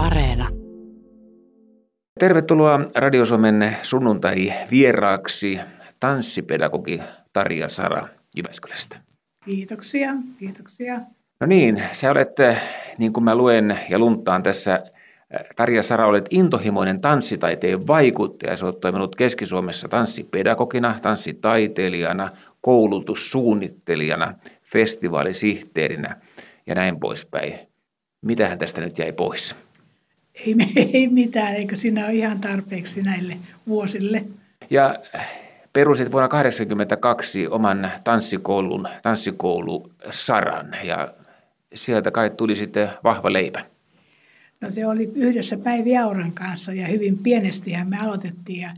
Areena. Tervetuloa Radio Suomen sunnuntai-vieraaksi tanssipedagogi Tarja Sara Jyväskylästä. Kiitoksia, kiitoksia. No niin, sä olet, niin kuin mä luen ja luntaan tässä, Tarja Sara, olet intohimoinen tanssitaiteen vaikuttaja. Sä olet toiminut Keski-Suomessa tanssipedagogina, tanssitaiteilijana, koulutussuunnittelijana, festivaalisihteerinä ja näin poispäin. Mitähän tästä nyt jäi pois? Ei, ei mitään, eikö siinä ole ihan tarpeeksi näille vuosille. Ja perusit vuonna 1982 oman tanssikoulun, tanssikoulu Saran ja sieltä kai tuli sitten vahva leipä. No se oli yhdessä Päivi Auran kanssa ja hyvin pienestihän me aloitettiin ja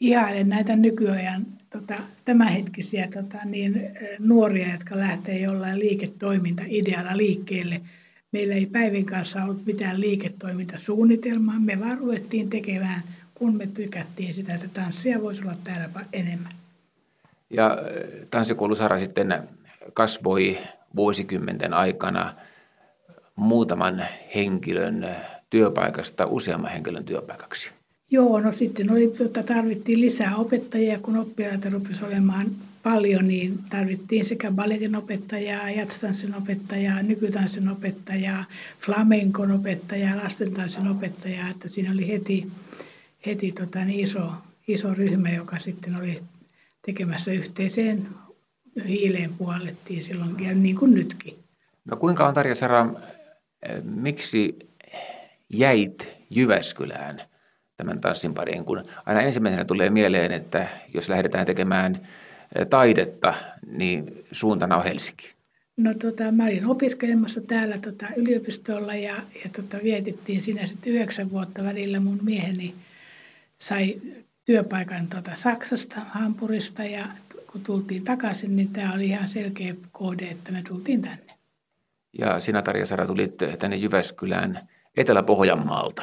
ihailen näitä nykyajan tota, tämänhetkisiä tota, niin, nuoria, jotka lähtee jollain liiketoiminta-idealla liikkeelle. Meillä ei Päivin kanssa ollut mitään liiketoimintasuunnitelmaa, me vaan ruvettiin tekemään, kun me tykättiin sitä, että tanssia voisi olla täällä enemmän. Ja tanssikoulu Sara sitten kasvoi vuosikymmenten aikana muutaman henkilön työpaikasta useamman henkilön työpaikaksi. Joo, no sitten oli, tota, tarvittiin lisää opettajia, kun oppilaita rupesi olemaan paljon, niin tarvittiin sekä balletin opettajaa, jatstanssin opettajaa, nykytanssin opettajaa, flamenkon opettajaa, lastentanssin opettajaa, että siinä oli heti, heti tota, niin iso, iso ryhmä, joka sitten oli tekemässä yhteiseen hiileen puhallettiin silloin, ja niin kuin nytkin. No kuinka on Tarja Sara, miksi jäit Jyväskylään tämän tanssin pariin, kun aina ensimmäisenä tulee mieleen, että jos lähdetään tekemään taidetta, niin suuntana on Helsinki. No tota, mä olin opiskelemassa täällä tota, yliopistolla ja, ja tota, vietittiin siinä sitten yhdeksän vuotta välillä. Mun mieheni sai työpaikan tota, Saksasta, Hampurista ja kun tultiin takaisin, niin tämä oli ihan selkeä kohde, että me tultiin tänne. Ja sinä Tarja Sara tulit tänne Jyväskylään Etelä-Pohjanmaalta.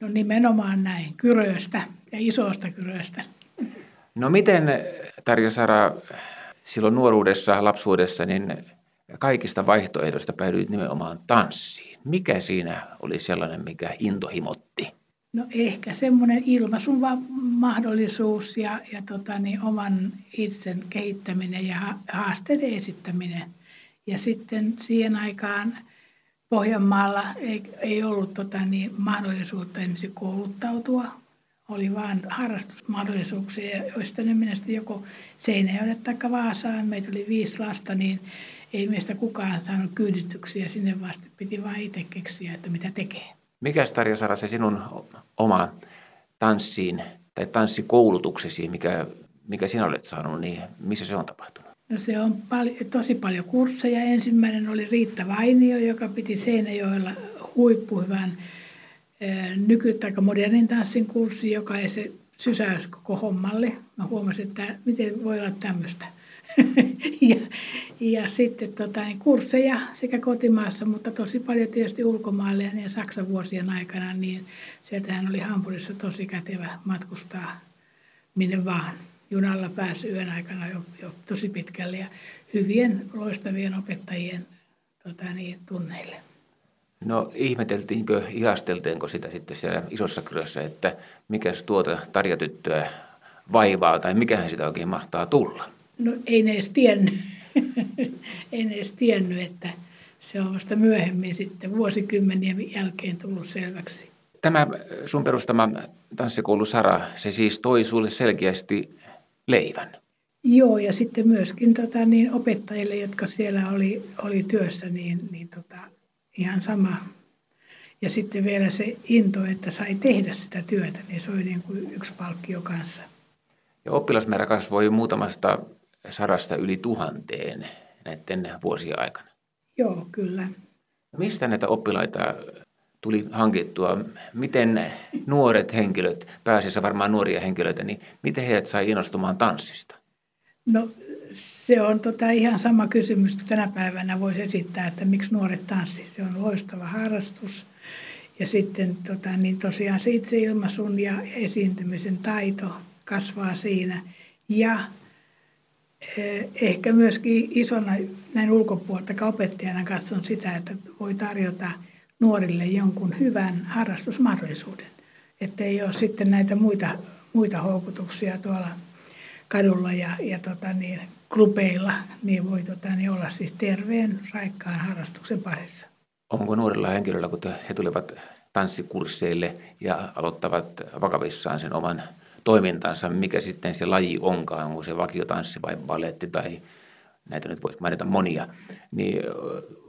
No nimenomaan näin, Kyröstä ja isosta Kyröstä. No miten Tarja Sara silloin nuoruudessa, lapsuudessa, niin kaikista vaihtoehdoista päädyit nimenomaan tanssiin. Mikä siinä oli sellainen, mikä intohimotti? No ehkä semmoinen ilmaisun mahdollisuus ja, ja tota, niin oman itsen kehittäminen ja haasteiden esittäminen. Ja sitten siihen aikaan Pohjanmaalla ei, ei ollut tota, niin, mahdollisuutta ensin kouluttautua. Oli vain harrastusmahdollisuuksia, joista ne meni joko Seinäjoelle tai Vaasaan. Meitä oli viisi lasta, niin ei meistä kukaan saanut kyydityksiä sinne vasta. Piti vain itse keksiä, että mitä tekee. Mikä Tarja Sara se sinun oma tanssiin tai tanssikoulutuksesi, mikä, mikä sinä olet saanut, niin missä se on tapahtunut? No se on pal- tosi paljon kursseja. Ensimmäinen oli Riitta Vainio, joka piti Seinäjoella huippuhyvän nyky- tai modernin tanssin kurssi, joka ei se sysäys koko hommalle. Mä huomasin, että miten voi olla tämmöistä. ja, ja sitten tota, niin kursseja sekä kotimaassa, mutta tosi paljon tietysti ulkomaille ja niin Saksan vuosien aikana, niin sieltähän oli Hampurissa tosi kätevä matkustaa minne vaan junalla päässyt yön aikana jo, jo tosi pitkälle ja hyvien loistavien opettajien tota niin, tunneille. No ihmeteltiinkö, ihasteltiinko sitä sitten siellä isossa kylässä, että mikä tuota tarjatyttöä vaivaa tai mikähän sitä oikein mahtaa tulla? No ei ne edes tiennyt, ei ne edes tiennyt että se on vasta myöhemmin sitten vuosikymmenien jälkeen tullut selväksi. Tämä sun perustama tanssikoulu Sara, se siis toi sulle selkeästi leivän. Joo, ja sitten myöskin tota, niin opettajille, jotka siellä oli, oli työssä, niin, niin tota, ihan sama. Ja sitten vielä se into, että sai tehdä sitä työtä, niin se oli niin kuin yksi palkkio kanssa. Ja oppilasmäärä kasvoi muutamasta sarasta yli tuhanteen näiden vuosien aikana. Joo, kyllä. Mistä näitä oppilaita tuli hankittua? Miten nuoret henkilöt, pääasiassa varmaan nuoria henkilöitä, niin miten heidät sai innostumaan tanssista? No se on tota ihan sama kysymys tänä päivänä voisi esittää, että miksi nuoret tanssii. Se on loistava harrastus. Ja sitten tota, niin tosiaan se itseilmaisun ja esiintymisen taito kasvaa siinä. Ja eh, ehkä myöskin isona näin ulkopuolelta opettajana katson sitä, että voi tarjota nuorille jonkun hyvän harrastusmahdollisuuden. Että ei ole sitten näitä muita, muita houkutuksia tuolla kadulla ja, ja tota niin, klubeilla, niin voi tota niin olla siis terveen, raikkaan harrastuksen parissa. Onko nuorilla henkilöillä, kun he tulevat tanssikursseille ja aloittavat vakavissaan sen oman toimintansa, mikä sitten se laji onkaan, onko se vakiotanssi vai balletti tai näitä nyt voisi mainita monia, niin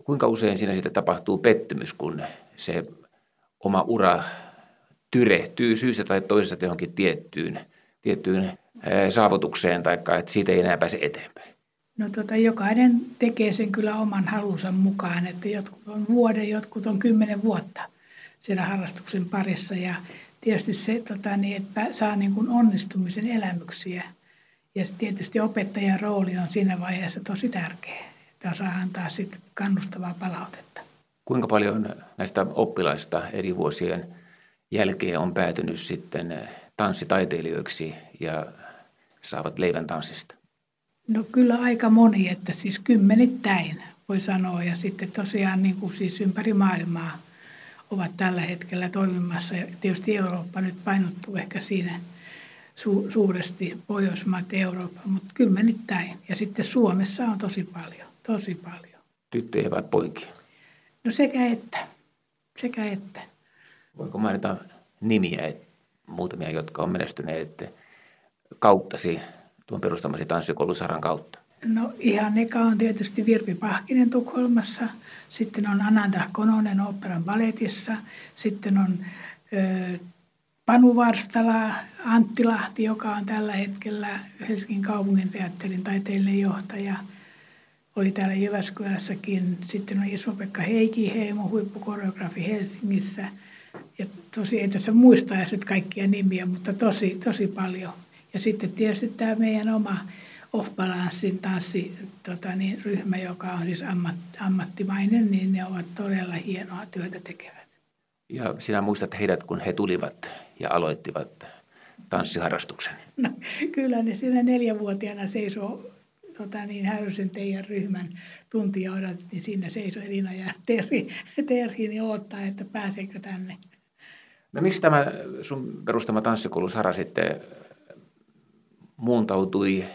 kuinka usein siinä sitten tapahtuu pettymys, kun se oma ura tyrehtyy syystä tai toisesta johonkin tiettyyn, tiettyyn saavutukseen, tai että siitä ei enää pääse eteenpäin? No tota, jokainen tekee sen kyllä oman halunsa mukaan, että jotkut on vuoden, jotkut on kymmenen vuotta siellä harrastuksen parissa ja tietysti se, tota, niin, että saa niin kuin onnistumisen elämyksiä. Ja tietysti opettajan rooli on siinä vaiheessa tosi tärkeä, että osaa antaa sitten kannustavaa palautetta. Kuinka paljon näistä oppilaista eri vuosien jälkeen on päätynyt sitten tanssitaiteilijoiksi ja saavat leivän tanssista? No kyllä aika moni, että siis kymmenittäin voi sanoa. Ja sitten tosiaan niin kuin siis ympäri maailmaa ovat tällä hetkellä toimimassa. Ja tietysti Eurooppa nyt painottuu ehkä siinä su- suuresti, Pohjoismaat ja Eurooppa, mutta kymmenittäin. Ja sitten Suomessa on tosi paljon, tosi paljon. Tyttöjä vai poikia? No sekä että, sekä että. Voiko mainita nimiä, muutamia, jotka on menestyneet kauttasi tuon perustamasi tanssikoulusarjan kautta? No ihan eka on tietysti Virpi Pahkinen Tukholmassa, sitten on Ananda Kononen operan baletissa, sitten on ö, Panu Varstala, Antti Lahti, joka on tällä hetkellä Helsingin kaupungin teatterin taiteellinen johtaja. Oli täällä Jyväskylässäkin. Sitten on Iso-Pekka Heimo, huippukoreografi Helsingissä. Ja tosi ei tässä muista edes nyt kaikkia nimiä, mutta tosi, tosi paljon. Ja sitten tietysti tämä meidän oma off balancing tanssi tota niin, ryhmä, joka on siis ammat, ammattimainen, niin ne ovat todella hienoa työtä tekevät. Ja sinä muistat heidät, kun he tulivat ja aloittivat tanssiharrastuksen? No, kyllä ne siinä neljävuotiaana seisoo tota niin, Häyrysen teidän ryhmän tuntia odotettiin, niin siinä seisoi Elina ja Terhi, Terhi niin odottaa, että pääseekö tänne. No miksi tämä sun perustama tanssikoulu Sara sitten muuntautui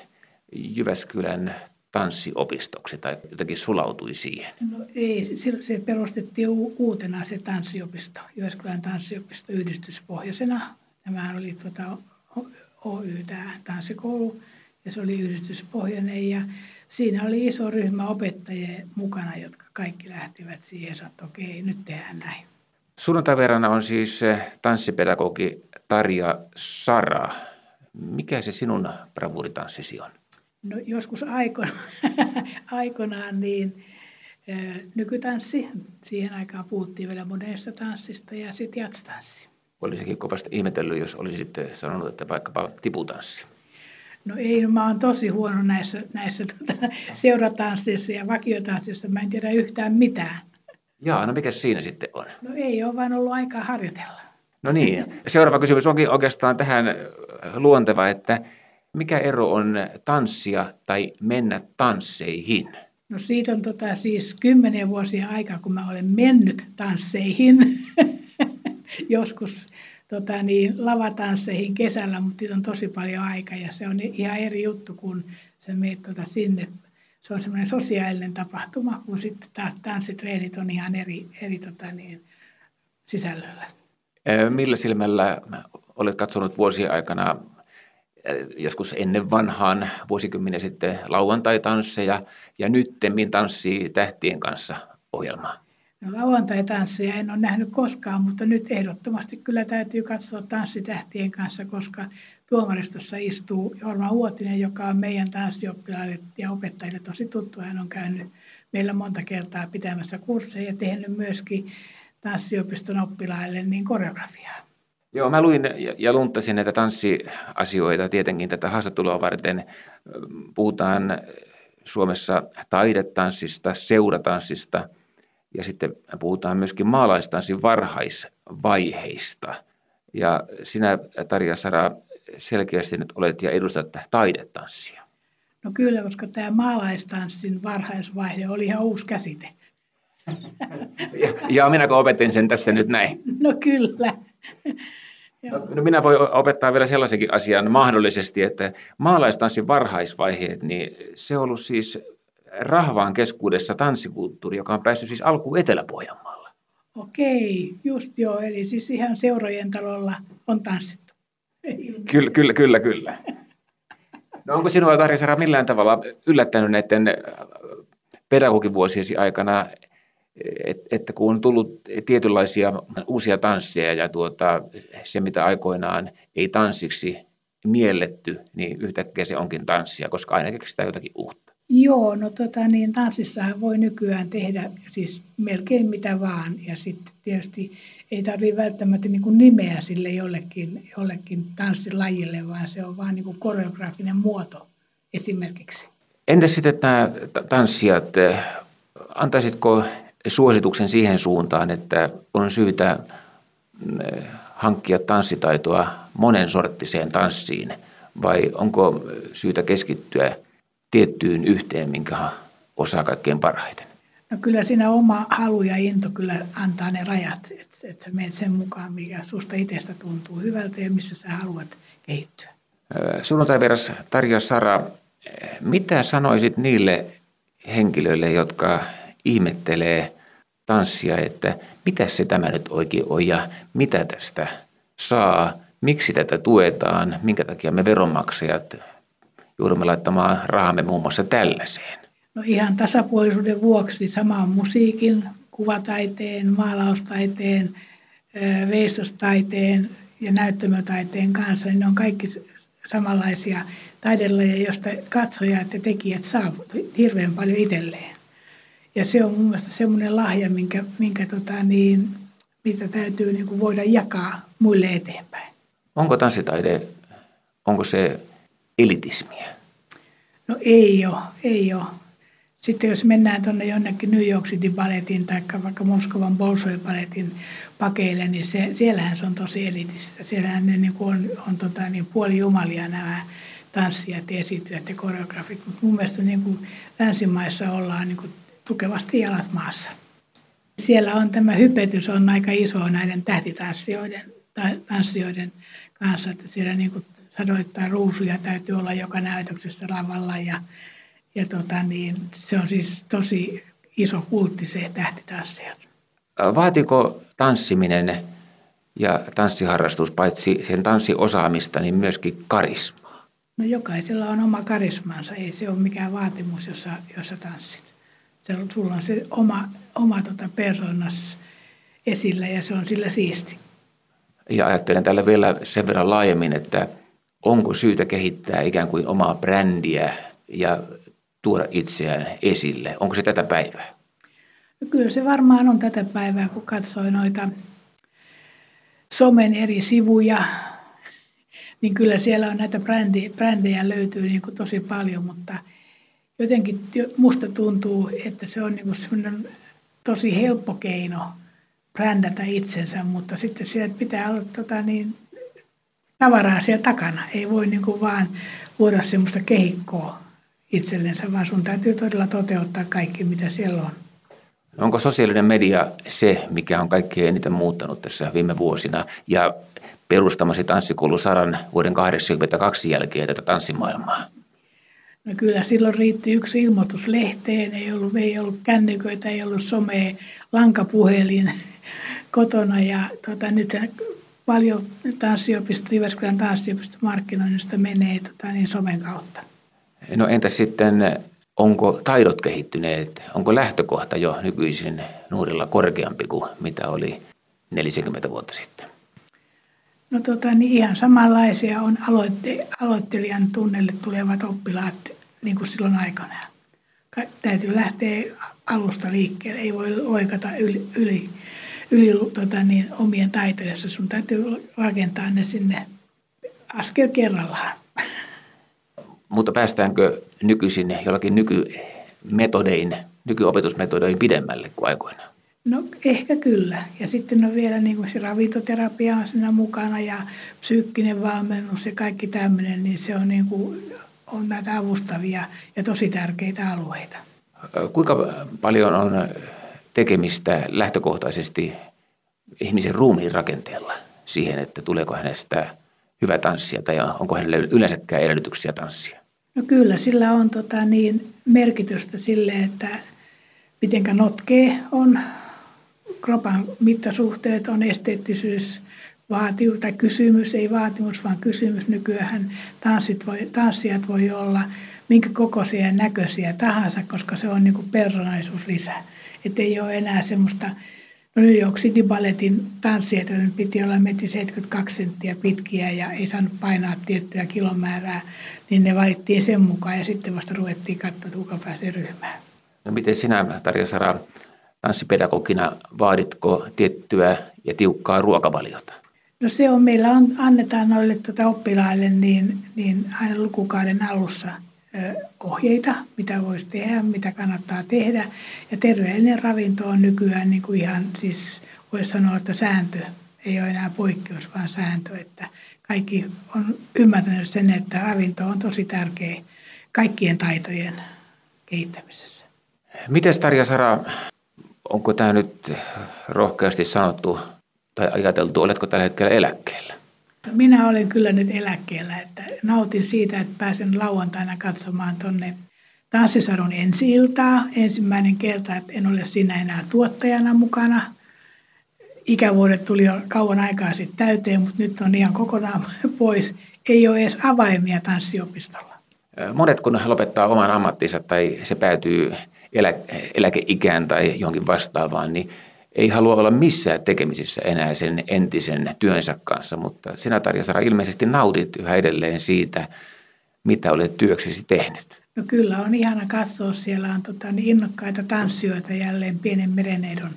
Jyväskylän tanssiopistoksi tai jotenkin sulautui siihen? No ei, se, se perustettiin uutena se tanssiopisto, Jyväskylän tanssiopisto yhdistyspohjaisena. Tämä oli tuota, Oy, tämä tanssikoulu, ja se oli yhdistyspohjainen. Ja siinä oli iso ryhmä opettajia mukana, jotka kaikki lähtivät siihen, että okei, nyt tehdään näin. Sunnuntai on siis tanssipedagogi Tarja Sara. Mikä se sinun bravuritanssisi on? No joskus aikoinaan, aikoinaan niin nykytanssi. Siihen aikaan puhuttiin vielä modernista tanssista ja sitten jatstanssi. Olisikin kovasti ihmetellyt, jos olisi sitten sanonut, että vaikkapa tiputanssi. No ei, no mä oon tosi huono näissä, näissä tuota, seuratansseissa ja vakiotanssissa. Mä en tiedä yhtään mitään. Jaa, no mikä siinä sitten on? No ei ole vaan ollut aikaa harjoitella. No niin, seuraava kysymys onkin oikeastaan tähän luonteva, että mikä ero on tanssia tai mennä tansseihin? No siitä on tota siis kymmenen vuosia aikaa, kun mä olen mennyt tansseihin. Joskus tota niin, lavatansseihin kesällä, mutta siitä on tosi paljon aikaa ja se on ihan eri juttu, kun sä meet tota sinne. Se on semmoinen sosiaalinen tapahtuma, kun sitten taas tanssitreenit on ihan eri, eri tota niin, sisällöllä. Millä silmällä olet katsonut vuosien aikana joskus ennen vanhaan vuosikymmeniä sitten lauantai-tansseja ja nyttemmin tanssii tähtien kanssa ohjelmaa? Lauantai-tansseja en ole nähnyt koskaan, mutta nyt ehdottomasti kyllä täytyy katsoa tanssitähtien kanssa, koska tuomaristossa istuu Jorma Uotinen, joka on meidän tanssioppilaille ja opettajille tosi tuttu. Hän on käynyt meillä monta kertaa pitämässä kursseja ja tehnyt myöskin tanssiopiston oppilaille niin koreografiaa. Joo, mä luin ja lunttasin näitä tanssiasioita tietenkin tätä haastattelua varten. Puhutaan Suomessa taidetanssista, seuratanssista ja sitten puhutaan myöskin maalaistanssin varhaisvaiheista. Ja sinä, Tarja Sara, selkeästi nyt olet ja edustat taidetanssia. No kyllä, koska tämä maalaistanssin varhaisvaihe oli ihan uusi käsite. ja, ja minäkö opetin sen tässä nyt näin? No kyllä. No, no minä voin opettaa vielä sellaisenkin asian mahdollisesti, että maalaistanssin varhaisvaiheet, niin se on ollut siis rahvaan keskuudessa tanssikulttuuri, joka on päässyt siis alkuun Etelä-Pohjanmaalla. Okei, just joo. Eli siis ihan seurojen talolla on tanssittu. Kyllä, kyllä, kyllä, kyllä. No onko sinua, Tarja Sara, millään tavalla yllättänyt näiden pedagogivuosiesi aikana että kun on tullut tietynlaisia uusia tansseja ja tuota, se, mitä aikoinaan ei tanssiksi mielletty, niin yhtäkkiä se onkin tanssia, koska aina keksitään jotakin uutta. Joo, no tota, niin tanssissahan voi nykyään tehdä siis melkein mitä vaan. Ja sitten tietysti ei tarvitse välttämättä niin kuin nimeä sille jollekin, jollekin tanssilajille, vaan se on vaan niin kuin koreografinen muoto esimerkiksi. Entäs sitten nämä tanssijat, antaisitko suosituksen siihen suuntaan, että on syytä mm, hankkia tanssitaitoa monen sorttiseen tanssiin, vai onko syytä keskittyä tiettyyn yhteen, minkä osaa kaikkein parhaiten? No kyllä siinä oma halu ja into kyllä antaa ne rajat, että et sä menet sen mukaan, mikä susta itsestä tuntuu hyvältä ja missä sä haluat kehittyä. Sunnuntai vieras Tarja Sara, mitä sanoisit niille henkilöille, jotka ihmettelee tanssia, että mitä se tämä nyt oikein on ja mitä tästä saa, miksi tätä tuetaan, minkä takia me veronmaksajat joudumme laittamaan rahamme muun muassa tällaiseen. No ihan tasapuolisuuden vuoksi samaan musiikin, kuvataiteen, maalaustaiteen, veistostaiteen ja näyttämötaiteen kanssa, niin ne on kaikki samanlaisia taidelajeja, joista katsojat ja tekijät saavat hirveän paljon itselleen. Ja se on mun mielestä semmoinen lahja, minkä, minkä tota, niin, mitä täytyy niin kuin voida jakaa muille eteenpäin. Onko tanssitaide, onko se elitismiä? No ei ole, ei ole. Sitten jos mennään tuonne jonnekin New York City Balletin tai vaikka Moskovan Bolshoi Balletin pakeille, niin se, siellähän se on tosi elitistä. Siellähän ne niin on, on tota, niin puolijumalia nämä tanssijat, esityöt ja koreografit. Mutta mun mielestä niin kuin länsimaissa ollaan niin kuin tukevasti jalat maassa. Siellä on tämä hypetys on aika iso näiden tähtitanssijoiden tanssijoiden kanssa, että siellä niin kuin sadoittaa ruusuja täytyy olla joka näytöksessä lavalla ja, ja tota niin, se on siis tosi iso kultti se tähtitanssijat. Vaatiko tanssiminen ja tanssiharrastus paitsi sen tanssiosaamista, niin myöskin karismaa? No jokaisella on oma karismansa, ei se ole mikään vaatimus, jossa, jossa tanssit se on, sulla on se oma, oma tota persoonas esillä ja se on sillä siisti. Ja ajattelen tällä vielä sen verran laajemmin, että onko syytä kehittää ikään kuin omaa brändiä ja tuoda itseään esille? Onko se tätä päivää? No kyllä se varmaan on tätä päivää, kun katsoi noita somen eri sivuja, niin kyllä siellä on näitä brändejä, brändejä löytyy niin kuin tosi paljon, mutta – jotenkin musta tuntuu, että se on niin semmoinen tosi helppo keino brändätä itsensä, mutta sitten sieltä pitää olla tota niin, tavaraa siellä takana. Ei voi niin kuin vaan luoda semmoista kehikkoa itsellensä, vaan sun täytyy todella toteuttaa kaikki, mitä siellä on. Onko sosiaalinen media se, mikä on kaikkein eniten muuttanut tässä viime vuosina ja perustamasi tanssikoulu Saran vuoden 1982 jälkeen tätä tanssimaailmaa? No kyllä silloin riitti yksi ilmoitus lehteen, ei ollut, ei ollut kännyköitä, ei ollut somea, lankapuhelin kotona ja tota, nyt paljon tanssiopisto, Jyväskylän tanssiopisto markkinoinnista menee tota, niin somen kautta. No entä sitten, onko taidot kehittyneet, onko lähtökohta jo nykyisin nuorilla korkeampi kuin mitä oli 40 vuotta sitten? No tota, niin ihan samanlaisia on aloitte, aloittelijan tunnelle tulevat oppilaat niin kuin silloin aikanaan. Täytyy lähteä alusta liikkeelle, ei voi loikata yli, yli, yli tota, niin, omien taitojensa. Sun täytyy rakentaa ne sinne askel kerrallaan. Mutta päästäänkö nykyisin jollakin nykymetodein, nykyopetusmetodein pidemmälle kuin aikoinaan? No ehkä kyllä. Ja sitten on vielä niin kuin se ravintoterapia on siinä mukana ja psyykkinen valmennus ja kaikki tämmöinen, niin se on, niin kuin, on näitä avustavia ja tosi tärkeitä alueita. Kuinka paljon on tekemistä lähtökohtaisesti ihmisen ruumiin rakenteella siihen, että tuleeko hänestä hyvä tanssia tai onko hänelle yleensäkään edellytyksiä tanssia? No kyllä, sillä on tota, niin, merkitystä sille, että mitenkä notkee on, kropan mittasuhteet on esteettisyys, vaatiu, tai kysymys, ei vaatimus, vaan kysymys. Nykyään tanssit voi, tanssijat voi olla minkä kokoisia ja näköisiä tahansa, koska se on niin kuin persoonallisuuslisä. Että ei ole enää semmoista no New York City Balletin tanssijoita, joiden piti olla metri 72 senttiä pitkiä ja ei saanut painaa tiettyä kilomäärää, niin ne valittiin sen mukaan ja sitten vasta ruvettiin katsoa, että kuka pääsee ryhmään. No miten sinä, Tarja Sara, tanssipedagogina, vaaditko tiettyä ja tiukkaa ruokavaliota? No se on, meillä on, annetaan noille tuota oppilaille niin, niin aina lukukauden alussa ohjeita, mitä voisi tehdä, mitä kannattaa tehdä. Ja terveellinen ravinto on nykyään niin kuin ihan siis, voisi sanoa, että sääntö ei ole enää poikkeus, vaan sääntö. Että kaikki on ymmärtänyt sen, että ravinto on tosi tärkeä kaikkien taitojen kehittämisessä. Miten Tarja Sara, onko tämä nyt rohkeasti sanottu tai ajateltu, oletko tällä hetkellä eläkkeellä? Minä olen kyllä nyt eläkkeellä, että nautin siitä, että pääsen lauantaina katsomaan tuonne tanssisadun ensi iltaa. Ensimmäinen kerta, että en ole siinä enää tuottajana mukana. Ikävuodet tuli jo kauan aikaa sitten täyteen, mutta nyt on ihan kokonaan pois. Ei ole edes avaimia tanssiopistolla. Monet kun lopettaa oman ammattinsa tai se päätyy elä, eläkeikään tai johonkin vastaavaan, niin ei halua olla missään tekemisissä enää sen entisen työnsä kanssa, mutta sinä Tarja Sara ilmeisesti nautit yhä edelleen siitä, mitä olet työksesi tehnyt. No kyllä on ihana katsoa, siellä on tota, niin innokkaita tanssijoita jälleen pienen mereneidon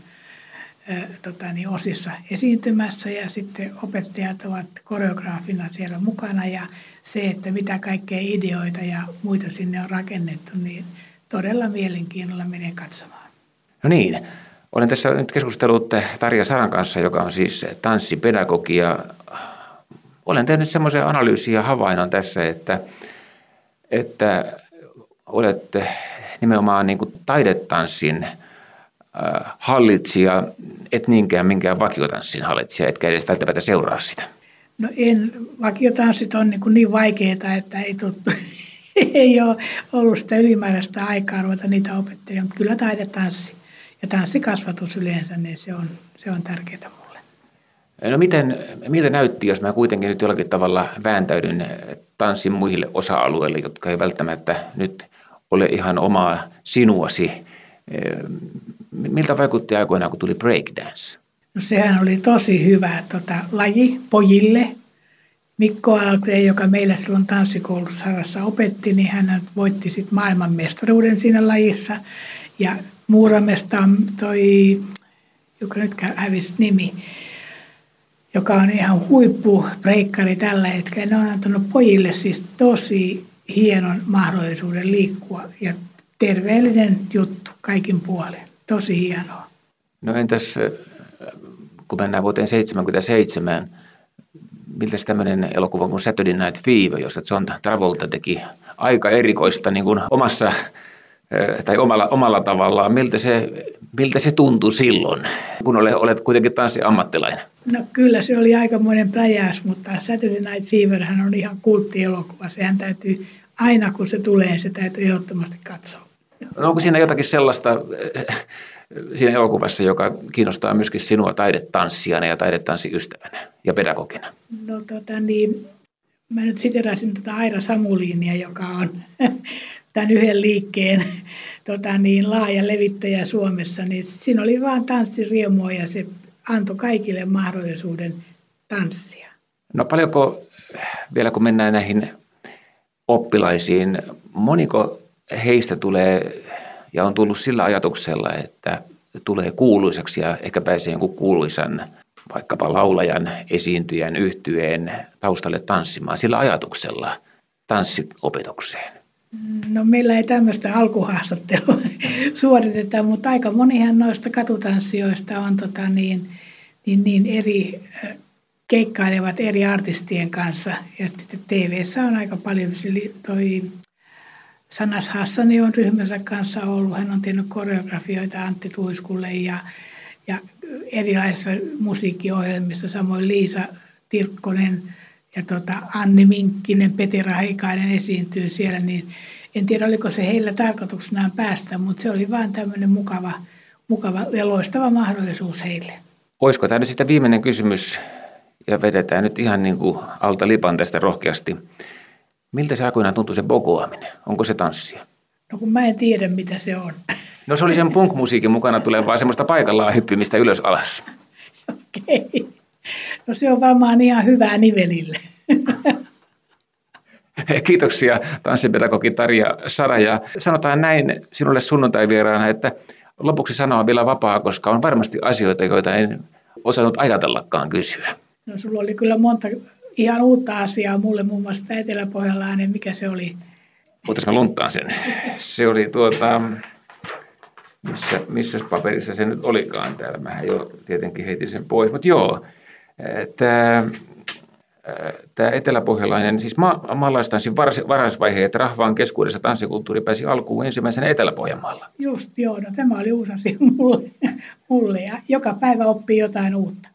äh, tota, niin osissa esiintymässä ja sitten opettajat ovat koreograafina siellä mukana ja se, että mitä kaikkea ideoita ja muita sinne on rakennettu, niin todella mielenkiinnolla menen katsomaan. No niin, olen tässä nyt keskustellut Tarja Saran kanssa, joka on siis tanssipedagogi ja olen tehnyt semmoisen analyysin ja havainnon tässä, että, että olette nimenomaan niin taidetanssin äh, hallitsija, et niinkään minkään vakiotanssin hallitsija, etkä edes välttämättä seuraa sitä. No en, vakiotanssit on niin, kuin niin vaikeita, että ei, tuttu, ei ole ollut sitä ylimääräistä aikaa ruveta niitä opettelemaan, mutta kyllä taidetanssi ja tanssikasvatus yleensä, niin se on, se on tärkeää mulle. No miten, miltä näytti, jos mä kuitenkin nyt jollakin tavalla vääntäydyn tanssin muille osa-alueille, jotka ei välttämättä nyt ole ihan omaa sinuasi. Miltä vaikutti aikoinaan, kun tuli breakdance? No sehän oli tosi hyvä tota, laji pojille. Mikko Algren, joka meillä silloin tanssikoulussa opetti, niin hän voitti sitten maailmanmestaruuden siinä lajissa. Ja Muuramesta on toi, joka nyt hävisi nimi, joka on ihan huippubreikkari tällä hetkellä. Ne on antanut pojille siis tosi hienon mahdollisuuden liikkua ja terveellinen juttu kaikin puolin. Tosi hienoa. No entäs kun mennään vuoteen 1977, miltä tämmöinen elokuva kuin Saturday Night Fever, jossa John Travolta teki aika erikoista niin kuin omassa tai omalla, omalla tavallaan, miltä se, miltä se tuntui silloin, kun olet, olet kuitenkin tanssi ammattilainen? No kyllä se oli aikamoinen pläjäys, mutta Saturday Night Fever hän on ihan kulttielokuva. Sehän täytyy, aina kun se tulee, se täytyy ehdottomasti katsoa. No onko siinä jotakin sellaista siinä elokuvassa, joka kiinnostaa myöskin sinua taidetanssijana ja taidetanssiystävänä ja pedagogina? No tota niin, mä nyt siterasin tätä Aira Samuliinia, joka on tämän yhden liikkeen tota niin, laaja levittäjä Suomessa, niin siinä oli vaan tanssiriemua ja se antoi kaikille mahdollisuuden tanssia. No paljonko vielä kun mennään näihin oppilaisiin, moniko heistä tulee ja on tullut sillä ajatuksella, että tulee kuuluisaksi ja ehkä pääsee jonkun kuuluisan vaikkapa laulajan, esiintyjän, yhtyeen taustalle tanssimaan sillä ajatuksella tanssiopetukseen? No meillä ei tämmöistä alkuhaastattelua suoriteta, mutta aika monihan noista katutanssijoista on tota niin, niin, niin eri, keikkailevat eri artistien kanssa. Ja sitten tv on aika paljon toi Sanas Hassani on ryhmänsä kanssa ollut. Hän on tehnyt koreografioita Antti Tuiskulle ja, ja erilaisissa musiikkiohjelmissa. Samoin Liisa Tirkkonen ja tota Anni Minkkinen, Peti Rahikainen esiintyy siellä. Niin en tiedä, oliko se heillä tarkoituksenaan päästä, mutta se oli vain tämmöinen mukava, mukava ja loistava mahdollisuus heille. Olisiko tämä nyt sitten viimeinen kysymys ja vedetään nyt ihan niin kuin alta lipan tästä rohkeasti. Miltä se aikoinaan tuntui se bogoaminen? Onko se tanssia? No kun mä en tiedä, mitä se on. No se oli sen punk-musiikin mukana tulevaa semmoista paikallaan hyppimistä ylös alas. Okei. Okay. No se on varmaan ihan hyvää nivelille. Kiitoksia tanssipedagogi Tarja Sara ja sanotaan näin sinulle sunnuntai-vieraana, että lopuksi sanoa vielä vapaa, koska on varmasti asioita, joita en osannut ajatellakaan kysyä. No sulla oli kyllä monta ihan uutta asiaa mulle, muun muassa tämä eteläpohjalainen, mikä se oli? Mutta mä lunttaan sen. Se oli tuota, missä, missä paperissa se nyt olikaan täällä. Mä jo tietenkin heitin sen pois, mutta joo, tämä tämä eteläpohjalainen, siis ma- maalaistanssin varhaisvaiheet rahvaan keskuudessa tanssikulttuuri pääsi alkuun ensimmäisenä Etelä-Pohjanmaalla. Just joo, no tämä oli uusi asia mulle, mulle ja joka päivä oppii jotain uutta.